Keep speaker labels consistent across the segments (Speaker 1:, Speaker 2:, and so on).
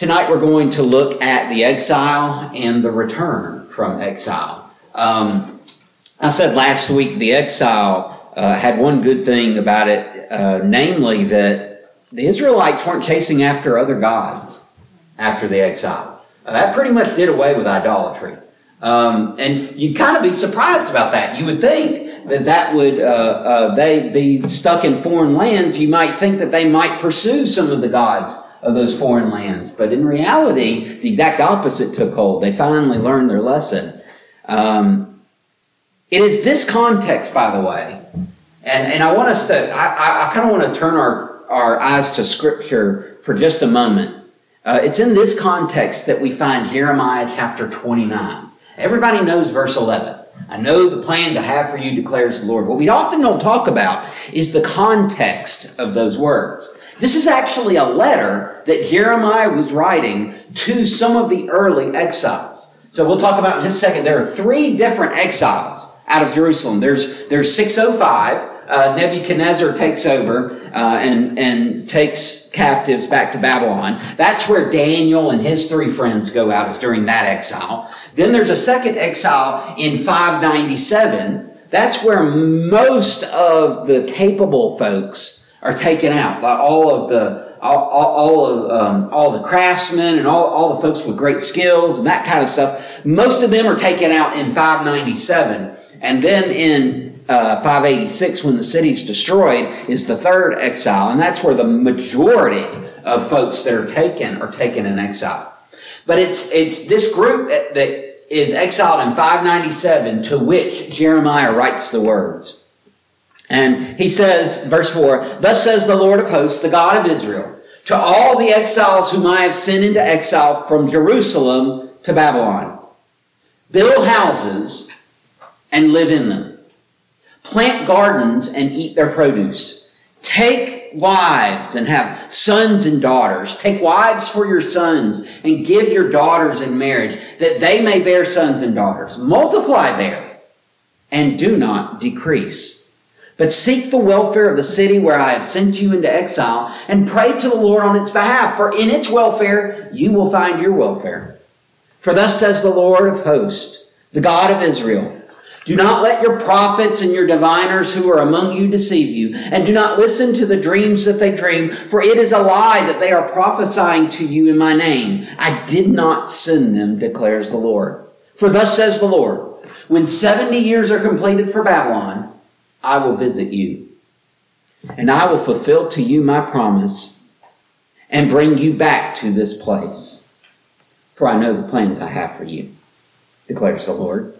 Speaker 1: Tonight we're going to look at the exile and the return from exile. Um, I said last week the exile uh, had one good thing about it, uh, namely that the Israelites weren't chasing after other gods after the exile. Uh, that pretty much did away with idolatry. Um, and you'd kind of be surprised about that. You would think that that would uh, uh, they be stuck in foreign lands. You might think that they might pursue some of the gods of those foreign lands. But in reality, the exact opposite took hold. They finally learned their lesson. Um, it is this context, by the way, and, and I want us to, I, I, I kind of want to turn our, our eyes to Scripture for just a moment. Uh, it's in this context that we find Jeremiah chapter 29. Everybody knows verse 11. I know the plans I have for you, declares the Lord. What we often don't talk about is the context of those words. This is actually a letter that Jeremiah was writing to some of the early exiles. So we'll talk about in just a second. There are three different exiles out of Jerusalem. There's, there's 605. Uh, Nebuchadnezzar takes over uh, and, and takes captives back to Babylon. That's where Daniel and his three friends go out, is during that exile. Then there's a second exile in 597. That's where most of the capable folks are taken out. Like all of the all, all of um, all the craftsmen and all, all the folks with great skills and that kind of stuff. Most of them are taken out in 597, and then in uh, 586, when the city's destroyed, is the third exile, and that's where the majority of folks that are taken are taken in exile. But it's it's this group that is exiled in 597 to which Jeremiah writes the words. And he says, verse 4, Thus says the Lord of hosts, the God of Israel, to all the exiles whom I have sent into exile from Jerusalem to Babylon build houses and live in them, plant gardens and eat their produce. Take wives and have sons and daughters. Take wives for your sons and give your daughters in marriage that they may bear sons and daughters. Multiply there and do not decrease. But seek the welfare of the city where I have sent you into exile and pray to the Lord on its behalf, for in its welfare you will find your welfare. For thus says the Lord of hosts, the God of Israel, do not let your prophets and your diviners who are among you deceive you, and do not listen to the dreams that they dream, for it is a lie that they are prophesying to you in my name. I did not send them, declares the Lord. For thus says the Lord, when 70 years are completed for Babylon, I will visit you. And I will fulfill to you my promise and bring you back to this place. For I know the plans I have for you, declares the Lord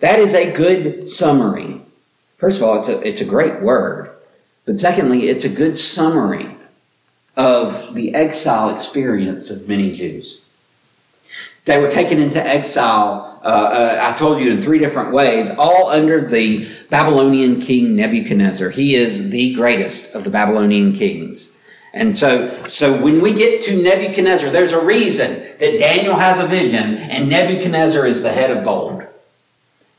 Speaker 1: That is a good summary. First of all, it's a, it's a great word. But secondly, it's a good summary of the exile experience of many Jews. They were taken into exile, uh, uh, I told you, in three different ways, all under the Babylonian king Nebuchadnezzar. He is the greatest of the Babylonian kings. And so, so when we get to Nebuchadnezzar, there's a reason that Daniel has a vision and Nebuchadnezzar is the head of gold.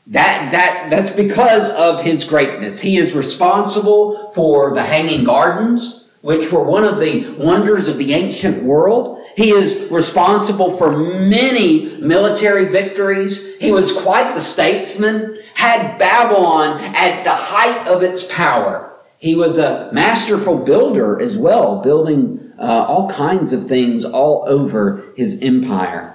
Speaker 1: That, that, that's because of his greatness. He is responsible for the hanging gardens, which were one of the wonders of the ancient world. He is responsible for many military victories. He was quite the statesman, had Babylon at the height of its power. He was a masterful builder as well, building uh, all kinds of things all over his empire.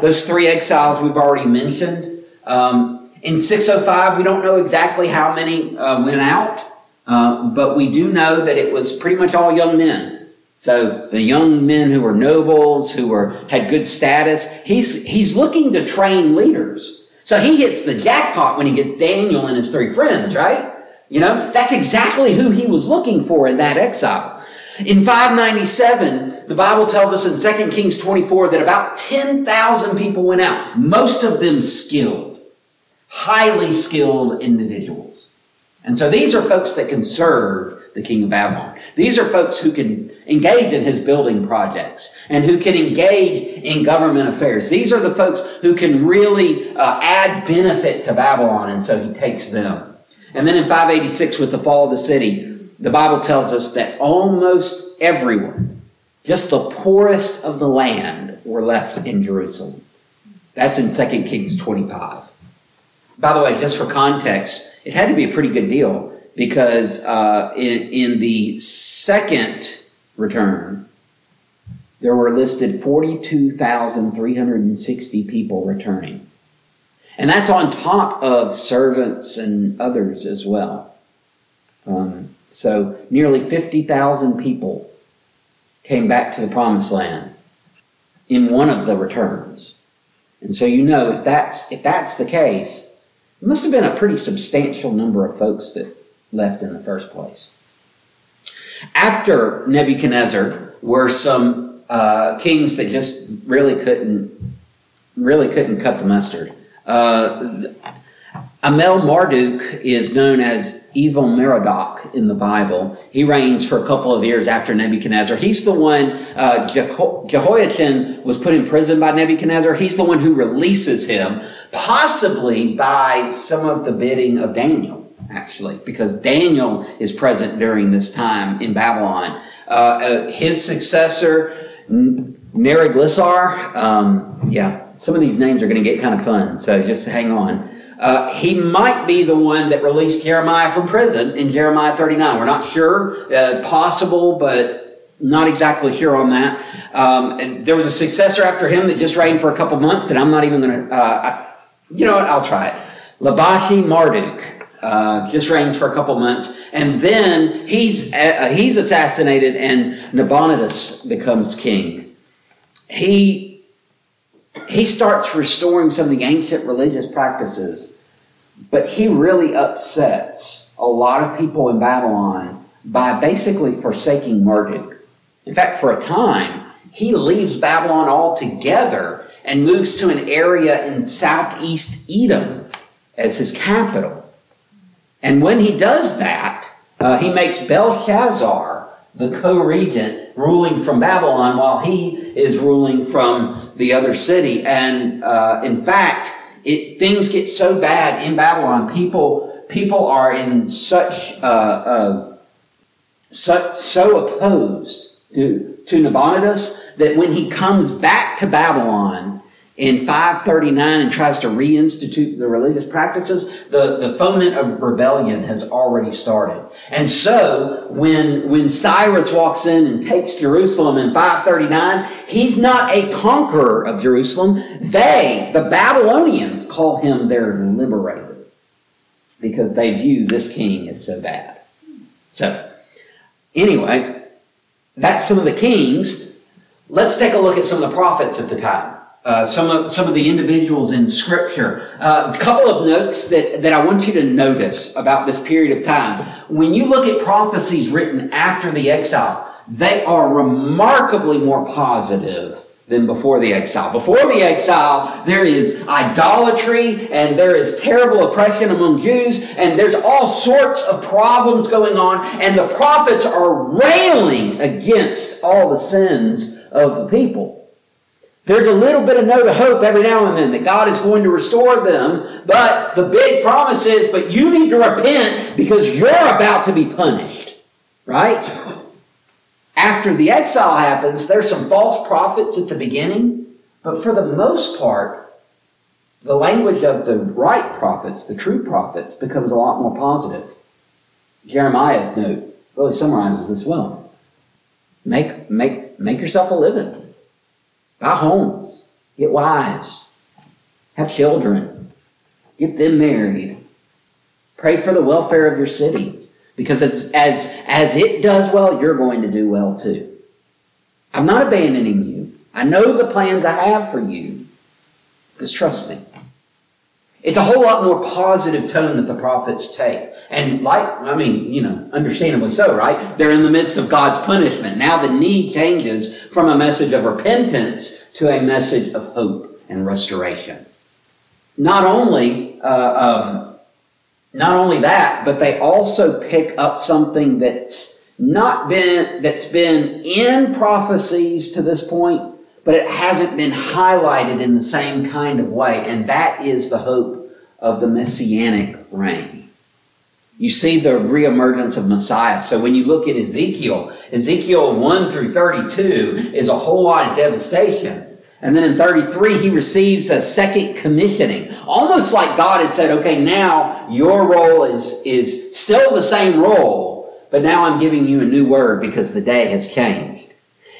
Speaker 1: Those three exiles we've already mentioned. Um, in 605, we don't know exactly how many uh, went out, uh, but we do know that it was pretty much all young men. So the young men who were nobles, who were had good status, he's he's looking to train leaders. So he hits the jackpot when he gets Daniel and his three friends, right? You know, that's exactly who he was looking for in that exile. In 597, the Bible tells us in 2 Kings 24 that about 10,000 people went out, most of them skilled, highly skilled individuals. And so these are folks that can serve the king of Babylon. These are folks who can engage in his building projects and who can engage in government affairs. These are the folks who can really uh, add benefit to Babylon, and so he takes them. And then in 586, with the fall of the city, the Bible tells us that almost everyone, just the poorest of the land, were left in Jerusalem. That's in 2 Kings 25. By the way, just for context, it had to be a pretty good deal because uh, in, in the second return, there were listed 42,360 people returning. And that's on top of servants and others as well. Um, so nearly 50,000 people came back to the promised land in one of the returns. And so you know if that's if that's the case, it must have been a pretty substantial number of folks that left in the first place. After Nebuchadnezzar were some uh, kings that just really couldn't really couldn't cut the mustard. Uh, Amel Marduk is known as Evil Merodach in the Bible. He reigns for a couple of years after Nebuchadnezzar. He's the one, uh, Jeho- Jehoiachin was put in prison by Nebuchadnezzar. He's the one who releases him, possibly by some of the bidding of Daniel, actually, because Daniel is present during this time in Babylon. Uh, uh, his successor, Neriglissar, um, yeah, some of these names are going to get kind of fun, so just hang on. Uh, he might be the one that released Jeremiah from prison in Jeremiah 39. We're not sure. Uh, possible, but not exactly sure on that. Um, there was a successor after him that just reigned for a couple months that I'm not even going to, uh, you know what, I'll try it. Labashi Marduk. Uh, just reigns for a couple months, and then he's uh, he's assassinated, and Nabonidus becomes king. He he starts restoring some of the ancient religious practices, but he really upsets a lot of people in Babylon by basically forsaking Marduk. In fact, for a time, he leaves Babylon altogether and moves to an area in southeast Edom as his capital. And when he does that, uh, he makes Belshazzar the co-regent ruling from Babylon while he is ruling from the other city. And uh, in fact, it, things get so bad in Babylon. People people are in such uh, uh, such so opposed to to Nabonidus that when he comes back to Babylon in 539 and tries to reinstitute the religious practices, the, the foment of rebellion has already started. And so, when, when Cyrus walks in and takes Jerusalem in 539, he's not a conqueror of Jerusalem. They, the Babylonians, call him their liberator because they view this king as so bad. So, anyway, that's some of the kings. Let's take a look at some of the prophets at the time. Uh, some of some of the individuals in Scripture. Uh, a couple of notes that, that I want you to notice about this period of time. When you look at prophecies written after the exile, they are remarkably more positive than before the exile. Before the exile, there is idolatry and there is terrible oppression among Jews and there's all sorts of problems going on and the prophets are railing against all the sins of the people. There's a little bit of note of hope every now and then that God is going to restore them, but the big promise is, but you need to repent because you're about to be punished. Right? After the exile happens, there's some false prophets at the beginning, but for the most part, the language of the right prophets, the true prophets, becomes a lot more positive. Jeremiah's note really summarizes this well. Make, make, make yourself a living buy homes, get wives, have children, get them married. Pray for the welfare of your city because as, as, as it does well, you're going to do well too. I'm not abandoning you. I know the plans I have for you. Just trust me. It's a whole lot more positive tone that the prophets take. And like, I mean, you know, understandably so, right? They're in the midst of God's punishment. Now the need changes from a message of repentance to a message of hope and restoration. Not only, uh, um, not only that, but they also pick up something that's not been, that's been in prophecies to this point, but it hasn't been highlighted in the same kind of way. And that is the hope of the messianic reign. You see the reemergence of Messiah. So when you look at Ezekiel, Ezekiel 1 through 32 is a whole lot of devastation. And then in 33, he receives a second commissioning. Almost like God had said, okay, now your role is, is still the same role, but now I'm giving you a new word because the day has changed.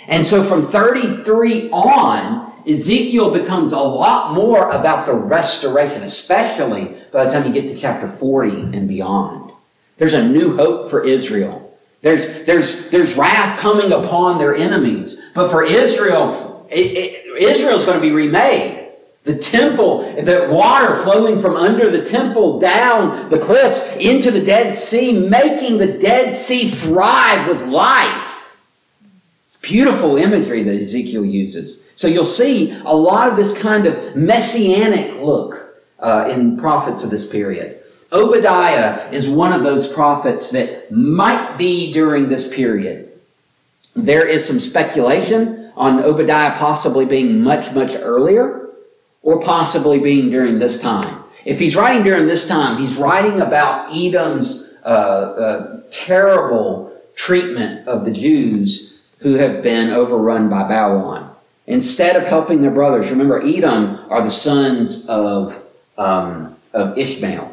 Speaker 1: And so from 33 on, Ezekiel becomes a lot more about the restoration, especially by the time you get to chapter 40 and beyond. There's a new hope for Israel. There's, there's, there's wrath coming upon their enemies. But for Israel, it, it, Israel's going to be remade. The temple, the water flowing from under the temple down the cliffs into the Dead Sea, making the Dead Sea thrive with life. Beautiful imagery that Ezekiel uses. So you'll see a lot of this kind of messianic look uh, in prophets of this period. Obadiah is one of those prophets that might be during this period. There is some speculation on Obadiah possibly being much, much earlier or possibly being during this time. If he's writing during this time, he's writing about Edom's uh, uh, terrible treatment of the Jews who have been overrun by Babylon. Instead of helping their brothers, remember, Edom are the sons of, um, of Ishmael.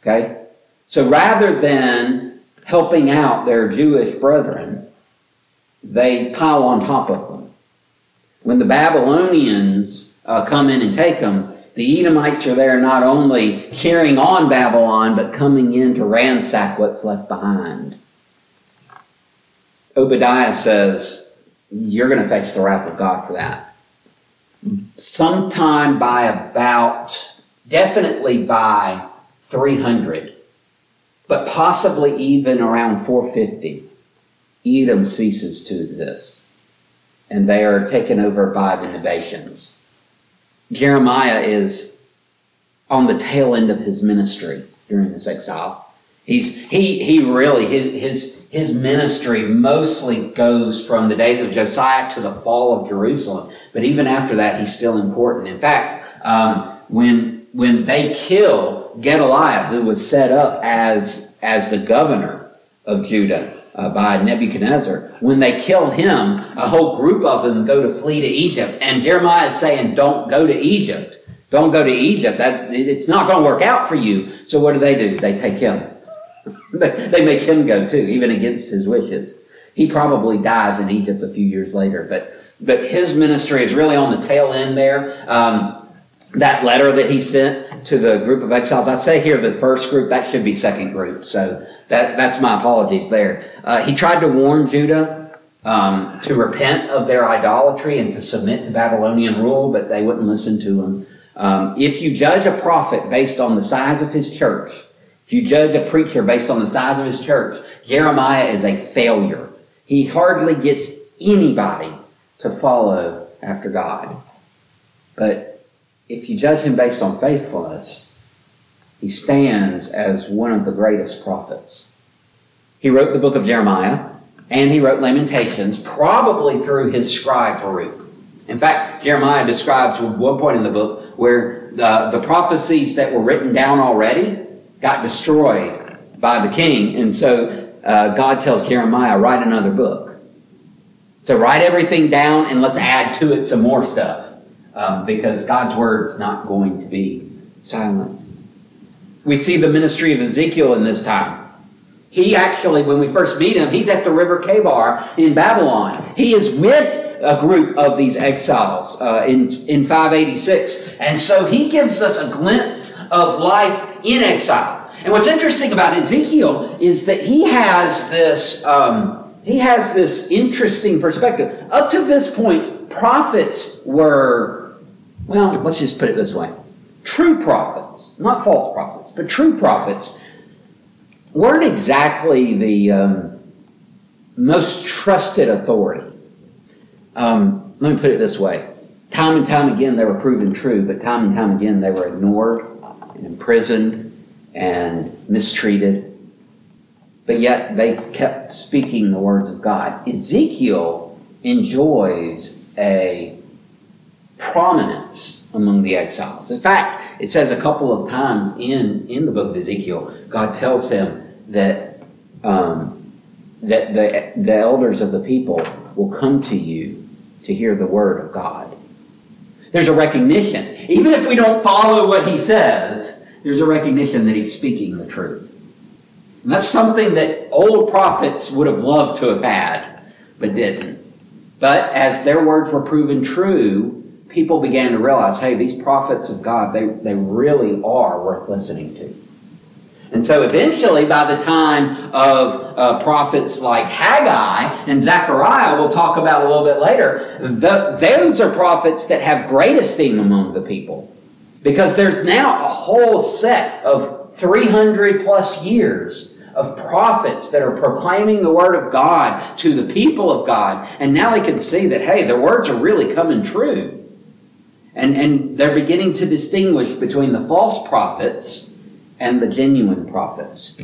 Speaker 1: Okay? So rather than helping out their Jewish brethren, they pile on top of them. When the Babylonians uh, come in and take them, the Edomites are there not only cheering on Babylon, but coming in to ransack what's left behind. Obadiah says, You're going to face the wrath of God for that. Sometime by about, definitely by 300, but possibly even around 450, Edom ceases to exist. And they are taken over by the Nabateans. Jeremiah is on the tail end of his ministry during this exile. He's, he, he really, his, his ministry mostly goes from the days of Josiah to the fall of Jerusalem. But even after that, he's still important. In fact, um, when, when they kill Gedaliah, who was set up as, as the governor of Judah uh, by Nebuchadnezzar, when they kill him, a whole group of them go to flee to Egypt. And Jeremiah is saying, don't go to Egypt. Don't go to Egypt. That, it's not going to work out for you. So what do they do? They take him. they make him go too, even against his wishes. He probably dies in Egypt a few years later, but but his ministry is really on the tail end there. Um, that letter that he sent to the group of exiles. I say here the first group, that should be second group. So that, that's my apologies there. Uh, he tried to warn Judah um, to repent of their idolatry and to submit to Babylonian rule, but they wouldn't listen to him. Um, if you judge a prophet based on the size of his church, if you judge a preacher based on the size of his church, Jeremiah is a failure. He hardly gets anybody to follow after God. But if you judge him based on faithfulness, he stands as one of the greatest prophets. He wrote the book of Jeremiah and he wrote Lamentations, probably through his scribe Baruch. In fact, Jeremiah describes one point in the book where the, the prophecies that were written down already got destroyed by the king. And so uh, God tells Jeremiah, write another book. So write everything down and let's add to it some more stuff um, because God's word's not going to be silenced. We see the ministry of Ezekiel in this time. He actually, when we first meet him, he's at the river Chebar in Babylon. He is with a group of these exiles uh, in, in 586. And so he gives us a glimpse of life in exile. And what's interesting about Ezekiel is that he has this, um, he has this interesting perspective. Up to this point, prophets were well, let's just put it this way true prophets, not false prophets, but true prophets, weren't exactly the um, most trusted authority. Um, let me put it this way time and time again they were proven true, but time and time again they were ignored and imprisoned and mistreated. But yet they kept speaking the words of God. Ezekiel enjoys a prominence among the exiles. In fact, it says a couple of times in, in the book of Ezekiel, God tells him that, um, that the, the elders of the people will come to you to hear the word of God. There's a recognition. Even if we don't follow what he says, there's a recognition that he's speaking the truth. And that's something that old prophets would have loved to have had, but didn't. But as their words were proven true, people began to realize, hey, these prophets of God, they, they really are worth listening to. And so eventually, by the time of uh, prophets like Haggai and Zechariah, we'll talk about a little bit later, the, those are prophets that have great esteem among the people. Because there's now a whole set of 300 plus years of prophets that are proclaiming the word of God to the people of God. And now they can see that, hey, the words are really coming true. And, and they're beginning to distinguish between the false prophets and the genuine prophets.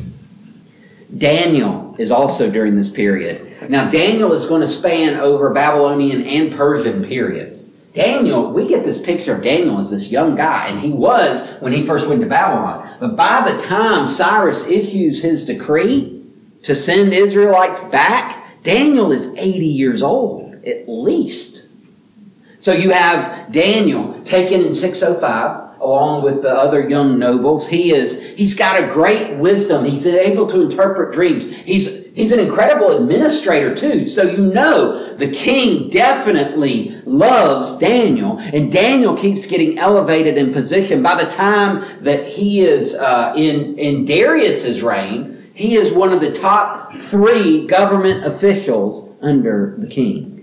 Speaker 1: Daniel is also during this period. Now, Daniel is going to span over Babylonian and Persian periods. Daniel, we get this picture of Daniel as this young guy, and he was when he first went to Babylon. But by the time Cyrus issues his decree to send Israelites back, Daniel is 80 years old, at least. So you have Daniel taken in 605 along with the other young nobles. He is, he's got a great wisdom. He's able to interpret dreams. He's, he's an incredible administrator too. So you know the king definitely loves Daniel and Daniel keeps getting elevated in position. By the time that he is uh, in, in Darius's reign, he is one of the top three government officials under the king.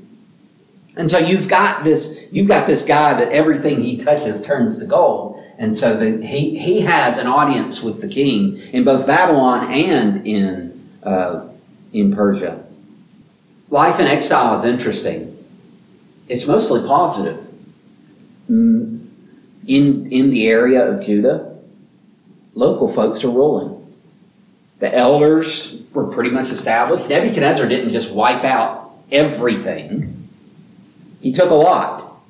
Speaker 1: And so you've got this, you've got this guy that everything he touches turns to gold. And so the, he, he has an audience with the king in both Babylon and in, uh, in Persia. Life in exile is interesting. It's mostly positive. Mm, in, in the area of Judah, local folks are ruling. The elders were pretty much established. Nebuchadnezzar didn't just wipe out everything he took a lot.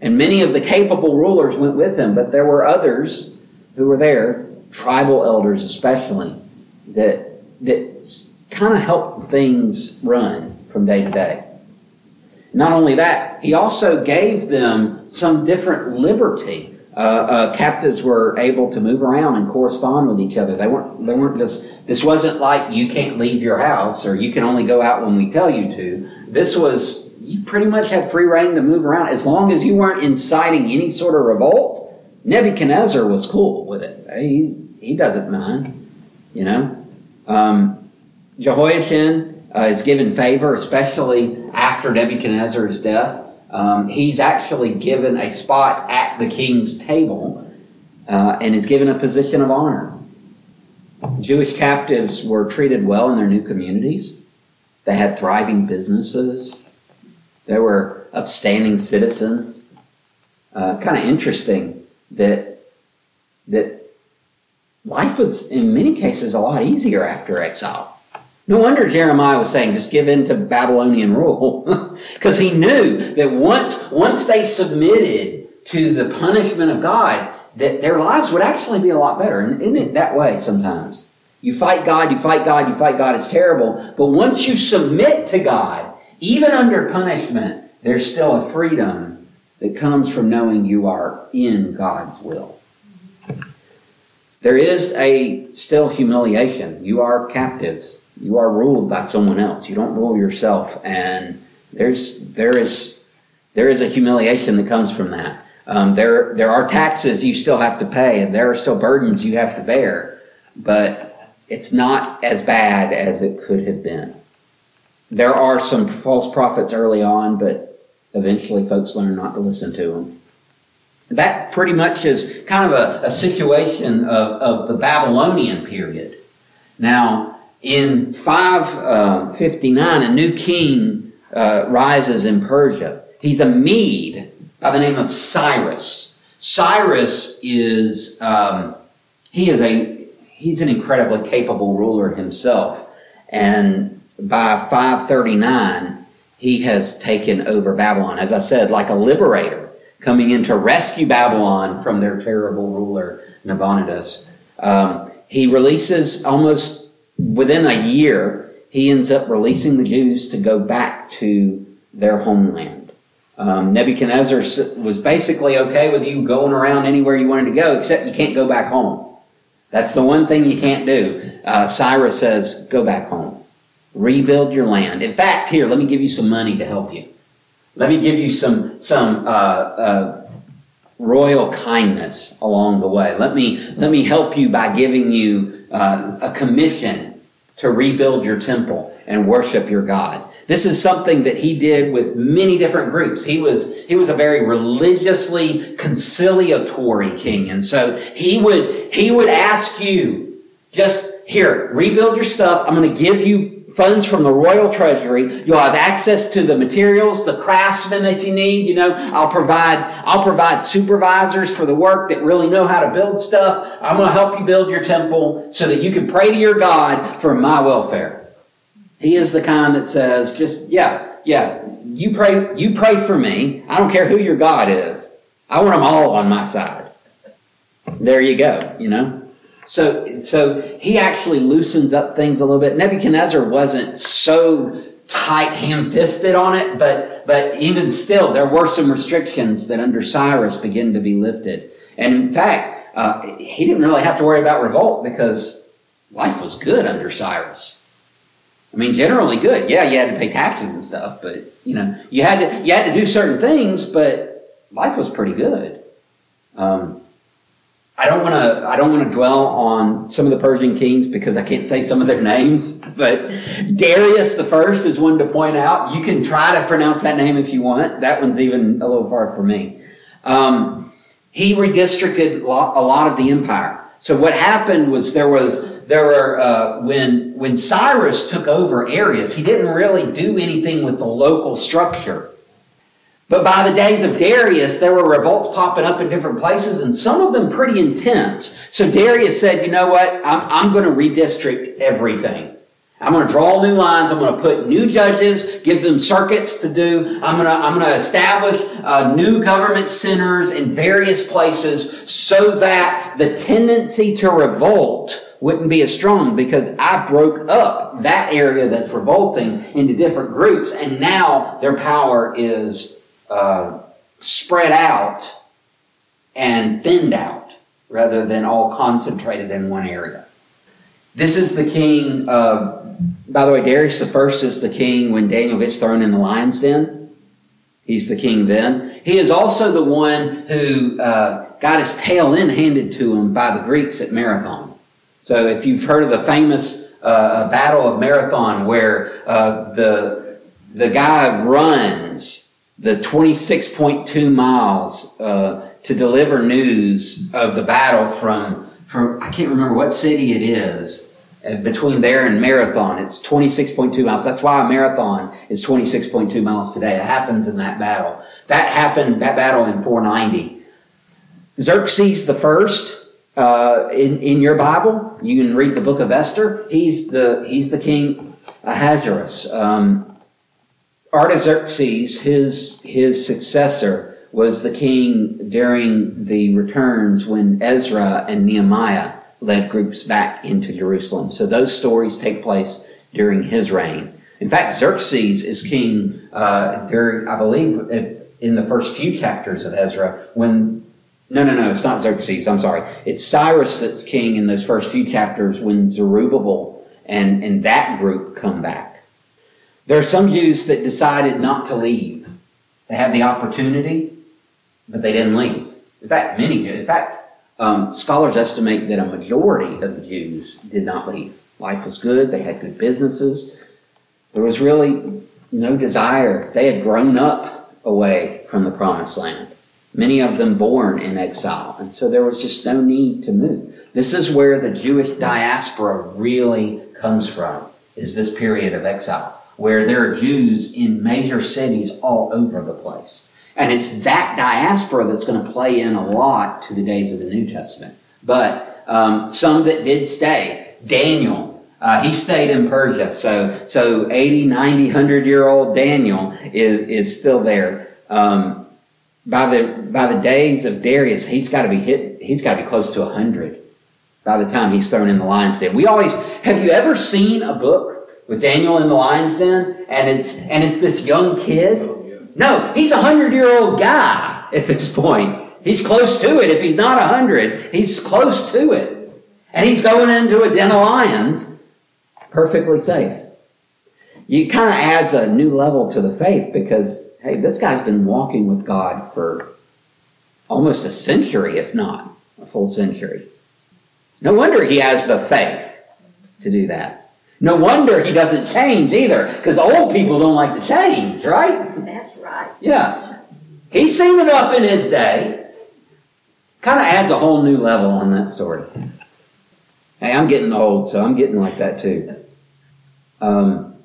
Speaker 1: And many of the capable rulers went with him, but there were others who were there, tribal elders especially, that, that kind of helped things run from day to day. Not only that, he also gave them some different liberty. Uh, uh, captives were able to move around and correspond with each other. They weren't, they weren't just, this wasn't like you can't leave your house or you can only go out when we tell you to. This was you pretty much had free reign to move around as long as you weren't inciting any sort of revolt. Nebuchadnezzar was cool with it. He's, he doesn't mind, you know. Um, Jehoiachin uh, is given favor, especially after Nebuchadnezzar's death. Um, he's actually given a spot at the king's table uh, and is given a position of honor. Jewish captives were treated well in their new communities. They had thriving businesses. There were upstanding citizens. Uh, kind of interesting that that life was in many cases a lot easier after exile. No wonder Jeremiah was saying, just give in to Babylonian rule. Because he knew that once, once they submitted to the punishment of God, that their lives would actually be a lot better. And isn't it that way sometimes? You fight God, you fight God, you fight God, it's terrible. But once you submit to God, even under punishment, there's still a freedom that comes from knowing you are in God's will. There is a still humiliation. You are captives. You are ruled by someone else. You don't rule yourself, and there's there is there is a humiliation that comes from that. Um, there there are taxes you still have to pay, and there are still burdens you have to bear, but it's not as bad as it could have been there are some false prophets early on, but eventually folks learn not to listen to them. That pretty much is kind of a, a situation of, of the Babylonian period. Now, in 559, uh, a new king uh, rises in Persia. He's a Mede by the name of Cyrus. Cyrus is, um, he is a, he's an incredibly capable ruler himself. And by 539, he has taken over Babylon. As I said, like a liberator coming in to rescue Babylon from their terrible ruler, Nabonidus. Um, he releases almost within a year, he ends up releasing the Jews to go back to their homeland. Um, Nebuchadnezzar was basically okay with you going around anywhere you wanted to go, except you can't go back home. That's the one thing you can't do. Uh, Cyrus says, go back home. Rebuild your land. In fact, here, let me give you some money to help you. Let me give you some, some uh, uh, royal kindness along the way. Let me, let me help you by giving you uh, a commission to rebuild your temple and worship your God. This is something that he did with many different groups. He was, he was a very religiously conciliatory king. And so he would, he would ask you, just here, rebuild your stuff. I'm going to give you funds from the royal treasury. You'll have access to the materials, the craftsmen that you need. You know, I'll provide, I'll provide supervisors for the work that really know how to build stuff. I'm going to help you build your temple so that you can pray to your God for my welfare. He is the kind that says, just, yeah, yeah, you pray, you pray for me. I don't care who your God is. I want them all on my side. There you go, you know? So, so he actually loosens up things a little bit. Nebuchadnezzar wasn't so tight ham-fisted on it, but, but even still, there were some restrictions that under Cyrus began to be lifted. And in fact, uh, he didn't really have to worry about revolt because life was good under Cyrus. I mean, generally good. Yeah, you had to pay taxes and stuff, but you know, you had to you had to do certain things, but life was pretty good. Um, I don't want to I don't want to dwell on some of the Persian kings because I can't say some of their names, but Darius the first is one to point out. You can try to pronounce that name if you want. That one's even a little far for me. Um, he redistricted a lot of the empire. So what happened was there was there were uh, when when Cyrus took over areas, he didn't really do anything with the local structure. But by the days of Darius, there were revolts popping up in different places, and some of them pretty intense. So Darius said, "You know what? I'm, I'm going to redistrict everything." I'm going to draw new lines. I'm going to put new judges, give them circuits to do. I'm going to, I'm going to establish uh, new government centers in various places so that the tendency to revolt wouldn't be as strong because I broke up that area that's revolting into different groups and now their power is uh, spread out and thinned out rather than all concentrated in one area. This is the king by the way, Darius the first is the king when Daniel gets thrown in the lion's den. He's the king then. He is also the one who uh, got his tail end handed to him by the Greeks at Marathon. So if you've heard of the famous uh, Battle of Marathon, where uh, the the guy runs the 26.2 miles uh, to deliver news of the battle from from I can't remember what city it is between there and marathon, it's 26.2 miles. That's why marathon is 26.2 miles today. It happens in that battle. That happened, that battle in 490. Xerxes the first, uh, in, in your Bible, you can read the book of Esther. He's the, he's the king Ahasuerus. Um, Artaxerxes, his, his successor, was the king during the returns when Ezra and Nehemiah led groups back into Jerusalem. So those stories take place during his reign. In fact, Xerxes is king uh, during, I believe, in the first few chapters of Ezra. When no, no, no, it's not Xerxes. I'm sorry. It's Cyrus that's king in those first few chapters when Zerubbabel and, and that group come back. There are some Jews that decided not to leave. They had the opportunity, but they didn't leave. In fact, many Jews, in fact, um, scholars estimate that a majority of the Jews did not leave. Life was good, they had good businesses. There was really no desire. They had grown up away from the promised land. many of them born in exile. And so there was just no need to move. This is where the Jewish diaspora really comes from, is this period of exile, where there are Jews in major cities all over the place. And it's that diaspora that's going to play in a lot to the days of the New Testament. But um, some that did stay. Daniel, uh, he stayed in Persia. So, so 80, 90, 100 year old Daniel is, is still there. Um, by the, by the days of Darius, he's got to be hit, he's got to be close to 100 by the time he's thrown in the lion's den. We always, have you ever seen a book with Daniel in the lion's den and it's, and it's this young kid? No, he's a hundred year old guy at this point. He's close to it. If he's not a hundred, he's close to it. And he's going into a den of lions perfectly safe. It kind of adds a new level to the faith because, hey, this guy's been walking with God for almost a century, if not a full century. No wonder he has the faith to do that. No wonder he doesn't change either, because old people don't like to change, right?
Speaker 2: That's right.
Speaker 1: Yeah. He's seen enough in his day. Kind of adds a whole new level on that story. Hey, I'm getting old, so I'm getting like that too. Um,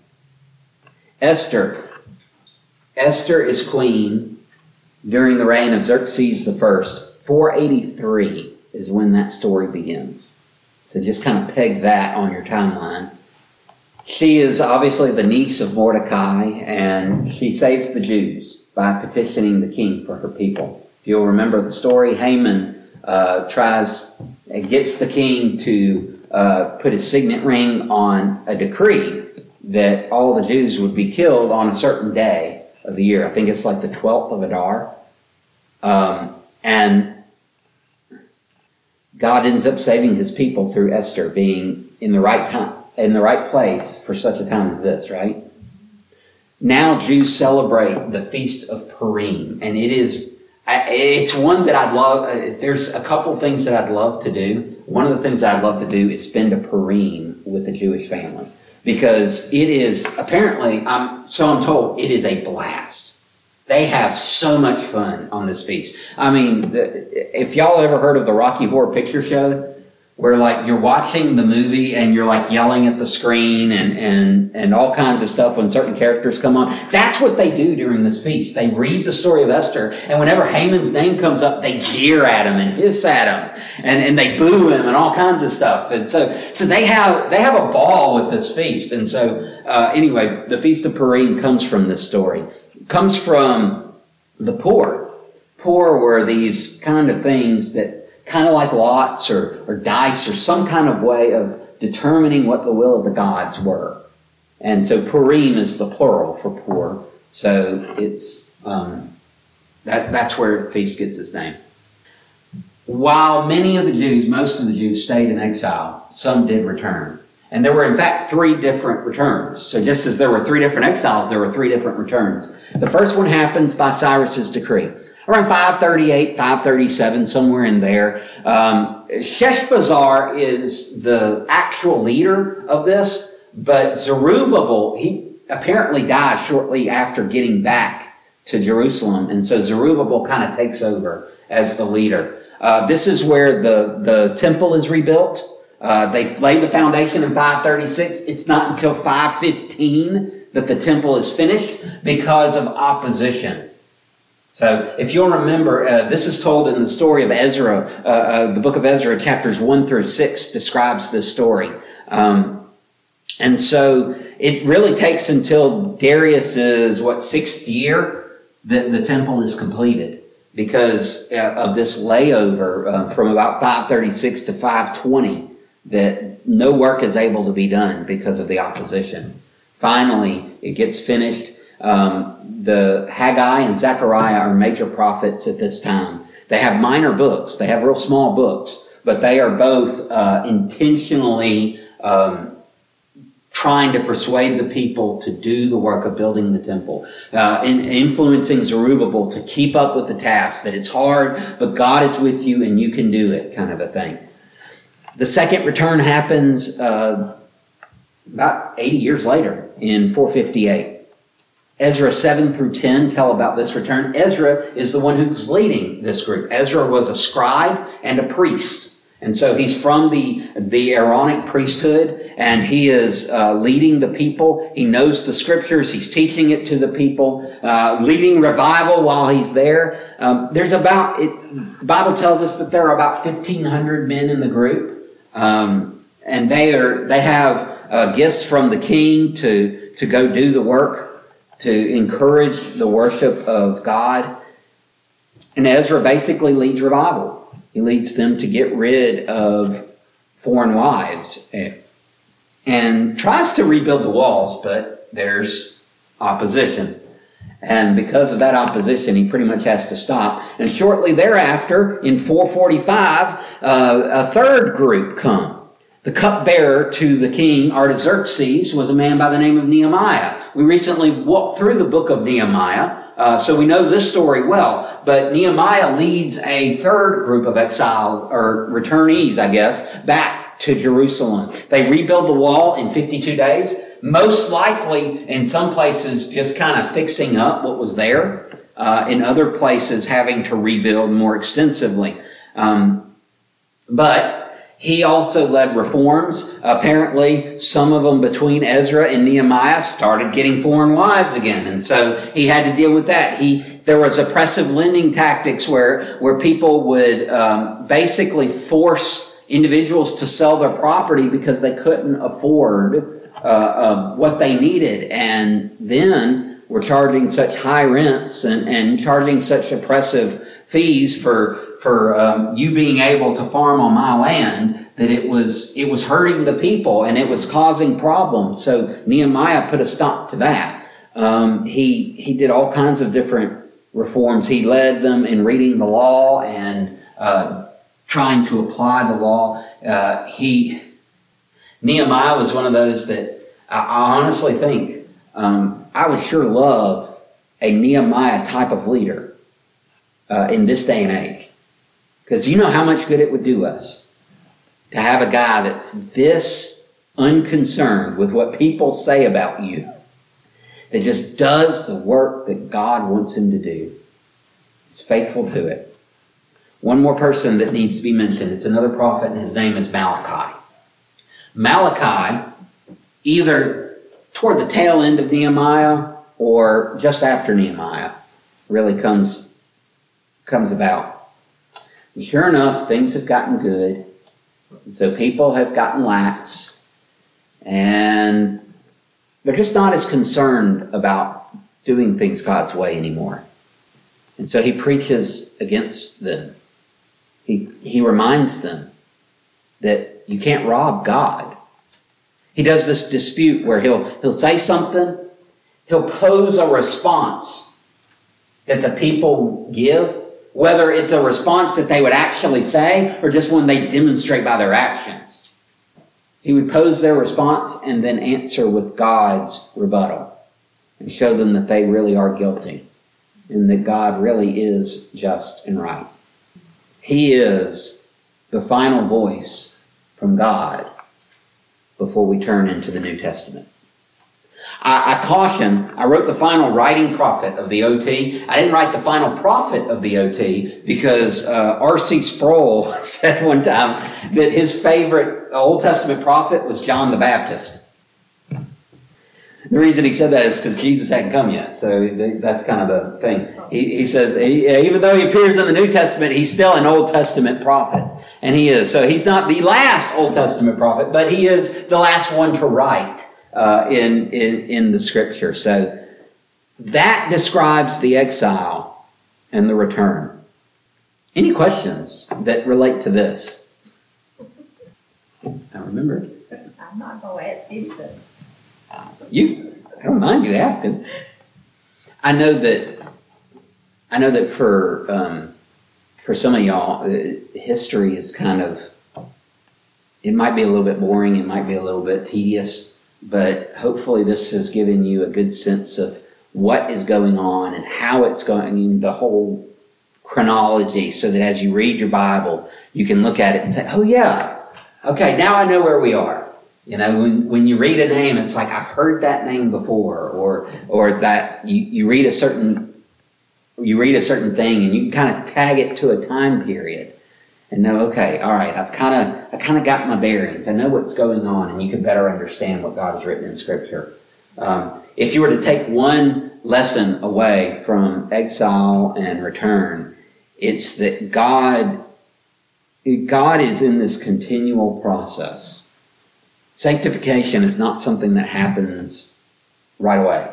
Speaker 1: Esther. Esther is queen during the reign of Xerxes the First. 483 is when that story begins. So just kind of peg that on your timeline. She is obviously the niece of Mordecai, and she saves the Jews by petitioning the king for her people. If you'll remember the story, Haman uh, tries, gets the king to uh, put his signet ring on a decree that all the Jews would be killed on a certain day of the year. I think it's like the 12th of Adar. Um, and God ends up saving his people through Esther being in the right time, in the right place for such a time as this, right? Now Jews celebrate the feast of Purim, and it is it's one that I'd love. Uh, there's a couple things that I'd love to do. One of the things I'd love to do is spend a Purim with a Jewish family because it is apparently. I'm so I'm told it is a blast. They have so much fun on this feast. I mean, if y'all ever heard of the Rocky Horror Picture Show, where like you're watching the movie and you're like yelling at the screen and, and, and all kinds of stuff when certain characters come on. That's what they do during this feast. They read the story of Esther and whenever Haman's name comes up, they jeer at him and hiss at him and, and they boo him and all kinds of stuff. And so, so they have, they have a ball with this feast. And so, uh, anyway, the Feast of Purim comes from this story. It comes from the poor. Poor were these kind of things that kind of like lots or, or dice or some kind of way of determining what the will of the gods were. And so Purim is the plural for poor. So it's um, that, that's where feast gets its name. While many of the Jews, most of the Jews stayed in exile, some did return. And there were, in fact, three different returns. So just as there were three different exiles, there were three different returns. The first one happens by Cyrus's decree around 538, 537, somewhere in there. Um, Sheshbazzar is the actual leader of this, but Zerubbabel, he apparently dies shortly after getting back to Jerusalem. And so Zerubbabel kind of takes over as the leader. Uh, this is where the, the temple is rebuilt. Uh, they lay the foundation in 536. It's not until 515 that the temple is finished because of opposition. So, if you'll remember, uh, this is told in the story of Ezra. Uh, uh, the book of Ezra, chapters 1 through 6, describes this story. Um, and so, it really takes until Darius's, what, sixth year that the temple is completed because uh, of this layover uh, from about 536 to 520 that no work is able to be done because of the opposition. Finally, it gets finished. Um, the Haggai and Zechariah are major prophets at this time. They have minor books. They have real small books, but they are both uh, intentionally um, trying to persuade the people to do the work of building the temple, uh, in, influencing Zerubbabel to keep up with the task. That it's hard, but God is with you and you can do it, kind of a thing. The second return happens uh, about 80 years later in 458. Ezra 7 through 10 tell about this return. Ezra is the one who's leading this group. Ezra was a scribe and a priest. And so he's from the, the Aaronic priesthood and he is uh, leading the people. He knows the scriptures. He's teaching it to the people, uh, leading revival while he's there. Um, there's about, it, Bible tells us that there are about 1,500 men in the group. Um, and they are, they have uh, gifts from the king to, to go do the work, to encourage the worship of God. And Ezra basically leads revival. He leads them to get rid of foreign wives and tries to rebuild the walls, but there's opposition. And because of that opposition, he pretty much has to stop. And shortly thereafter, in 445, uh, a third group come. The cupbearer to the king Artaxerxes was a man by the name of Nehemiah. We recently walked through the book of Nehemiah, uh, so we know this story well. But Nehemiah leads a third group of exiles, or returnees, I guess, back to Jerusalem. They rebuild the wall in 52 days, most likely in some places just kind of fixing up what was there, uh, in other places having to rebuild more extensively. Um, but he also led reforms. Apparently, some of them between Ezra and Nehemiah started getting foreign wives again. And so he had to deal with that. He, there was oppressive lending tactics where, where people would um, basically force individuals to sell their property because they couldn't afford uh, uh, what they needed. And then were charging such high rents and, and charging such oppressive fees for for um, you being able to farm on my land that it was it was hurting the people and it was causing problems. So Nehemiah put a stop to that. Um, he he did all kinds of different reforms. He led them in reading the law and uh, trying to apply the law. Uh, he Nehemiah was one of those that I, honestly think um, I would sure love a Nehemiah type of leader uh, in this day and age. Because you know how much good it would do us to have a guy that's this unconcerned with what people say about you, that just does the work that God wants him to do. He's faithful to it. One more person that needs to be mentioned. It's another prophet, and his name is Malachi. Malachi, either toward the tail end of Nehemiah or just after Nehemiah, really comes, comes about. Sure enough, things have gotten good. And so people have gotten lax. And they're just not as concerned about doing things God's way anymore. And so he preaches against them. He, he reminds them that you can't rob God. He does this dispute where he'll, he'll say something, he'll pose a response that the people give, whether it's a response that they would actually say or just one they demonstrate by their actions. He would pose their response and then answer with God's rebuttal and show them that they really are guilty and that God really is just and right. He is the final voice from God before we turn into the New Testament. I, I, caution, I wrote the final writing prophet of the OT. I didn't write the final prophet of the OT because uh, R.C. Sproul said one time that his favorite Old Testament prophet was John the Baptist. The reason he said that is because Jesus hadn't come yet. So that's kind of the thing. He, he says, he, even though he appears in the New Testament, he's still an Old Testament prophet. And he is. So he's not the last Old Testament prophet, but he is the last one to write uh, in, in, in the scripture. So that describes the exile and the return. Any questions that relate to this? I remember.
Speaker 2: I'm not going to ask you
Speaker 1: Uh, you, I don't mind you asking. I know that. I know that for um, for some of y'all, uh, history is kind of. It might be a little bit boring. It might be a little bit tedious but hopefully this has given you a good sense of what is going on and how it's going, the whole chronology, so that as you read your Bible, you can look at it and say, oh, yeah, okay, now I know where we are. You know, when, when you read a name, it's like I've heard that name before, or or that you, you read a certain you read a certain thing and you can kind of tag it to a time period and know, okay, all right, I've kind of I kind of got my bearings. I know what's going on, and you can better understand what God has written in Scripture. Um, if you were to take one lesson away from exile and return, it's that God God is in this continual process. Sanctification is not something that happens right away.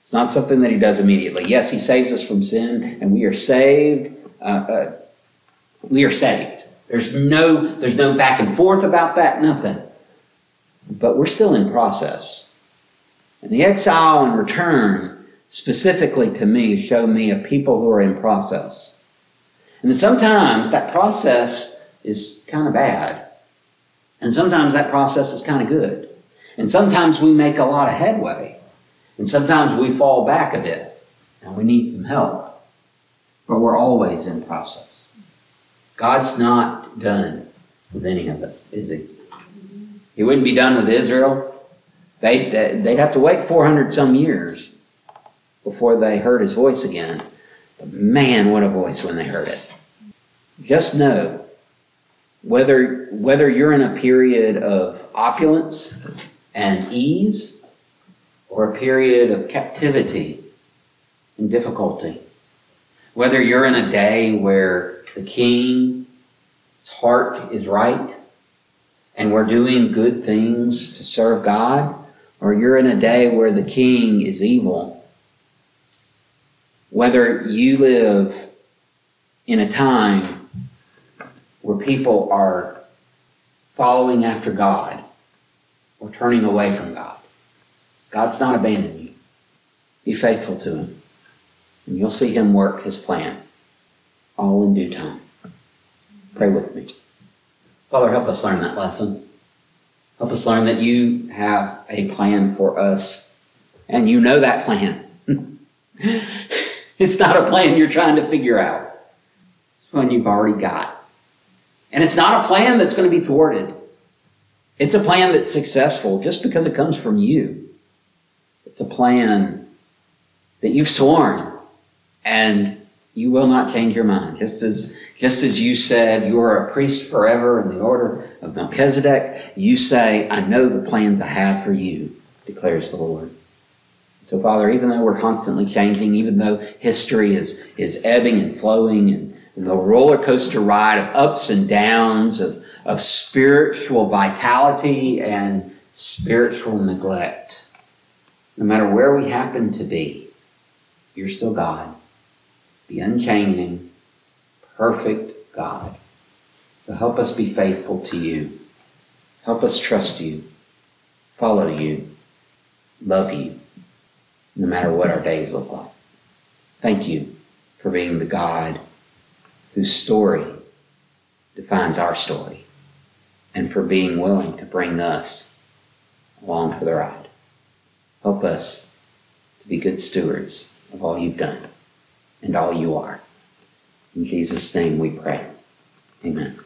Speaker 1: It's not something that He does immediately. Yes, He saves us from sin, and we are saved. Uh, uh, we are saved. There's no, there's no back and forth about that, nothing. But we're still in process. And the exile and return, specifically to me, show me a people who are in process. And sometimes that process is kind of bad. And sometimes that process is kind of good. And sometimes we make a lot of headway. And sometimes we fall back a bit. And we need some help. But we're always in process. God's not done with any of us, is he? He wouldn't be done with Israel. They'd, they'd have to wait 400 some years before they heard his voice again. But man, what a voice when they heard it. Just know whether, whether you're in a period of opulence and ease or a period of captivity and difficulty, whether you're in a day where the king's heart is right and we're doing good things to serve God, or you're in a day where the king is evil, whether you live in a time where people are following after God or turning away from God, God's not abandoning you. Be faithful to Him, and you'll see Him work His plan all in due time. Pray with me. Father, help us learn that lesson. Help us learn that you have a plan for us, and you know that plan. it's not a plan you're trying to figure out, it's one you've already got. And it's not a plan that's going to be thwarted. It's a plan that's successful just because it comes from you. It's a plan that you've sworn and you will not change your mind. Just as, just as you said, you are a priest forever in the order of Melchizedek, you say, I know the plans I have for you, declares the Lord. So, Father, even though we're constantly changing, even though history is, is ebbing and flowing, and, and the roller coaster ride of ups and downs, of, of spiritual vitality and spiritual neglect, no matter where we happen to be, you're still God the unchanging, perfect God. So help us be faithful to you. Help us trust you, follow you, love you, no matter what our days look like. Thank you for being the God whose story defines our story and for being willing to bring us along for the ride. Help us to be good stewards of all you've done and all you are. In Jesus' name we pray. Amen.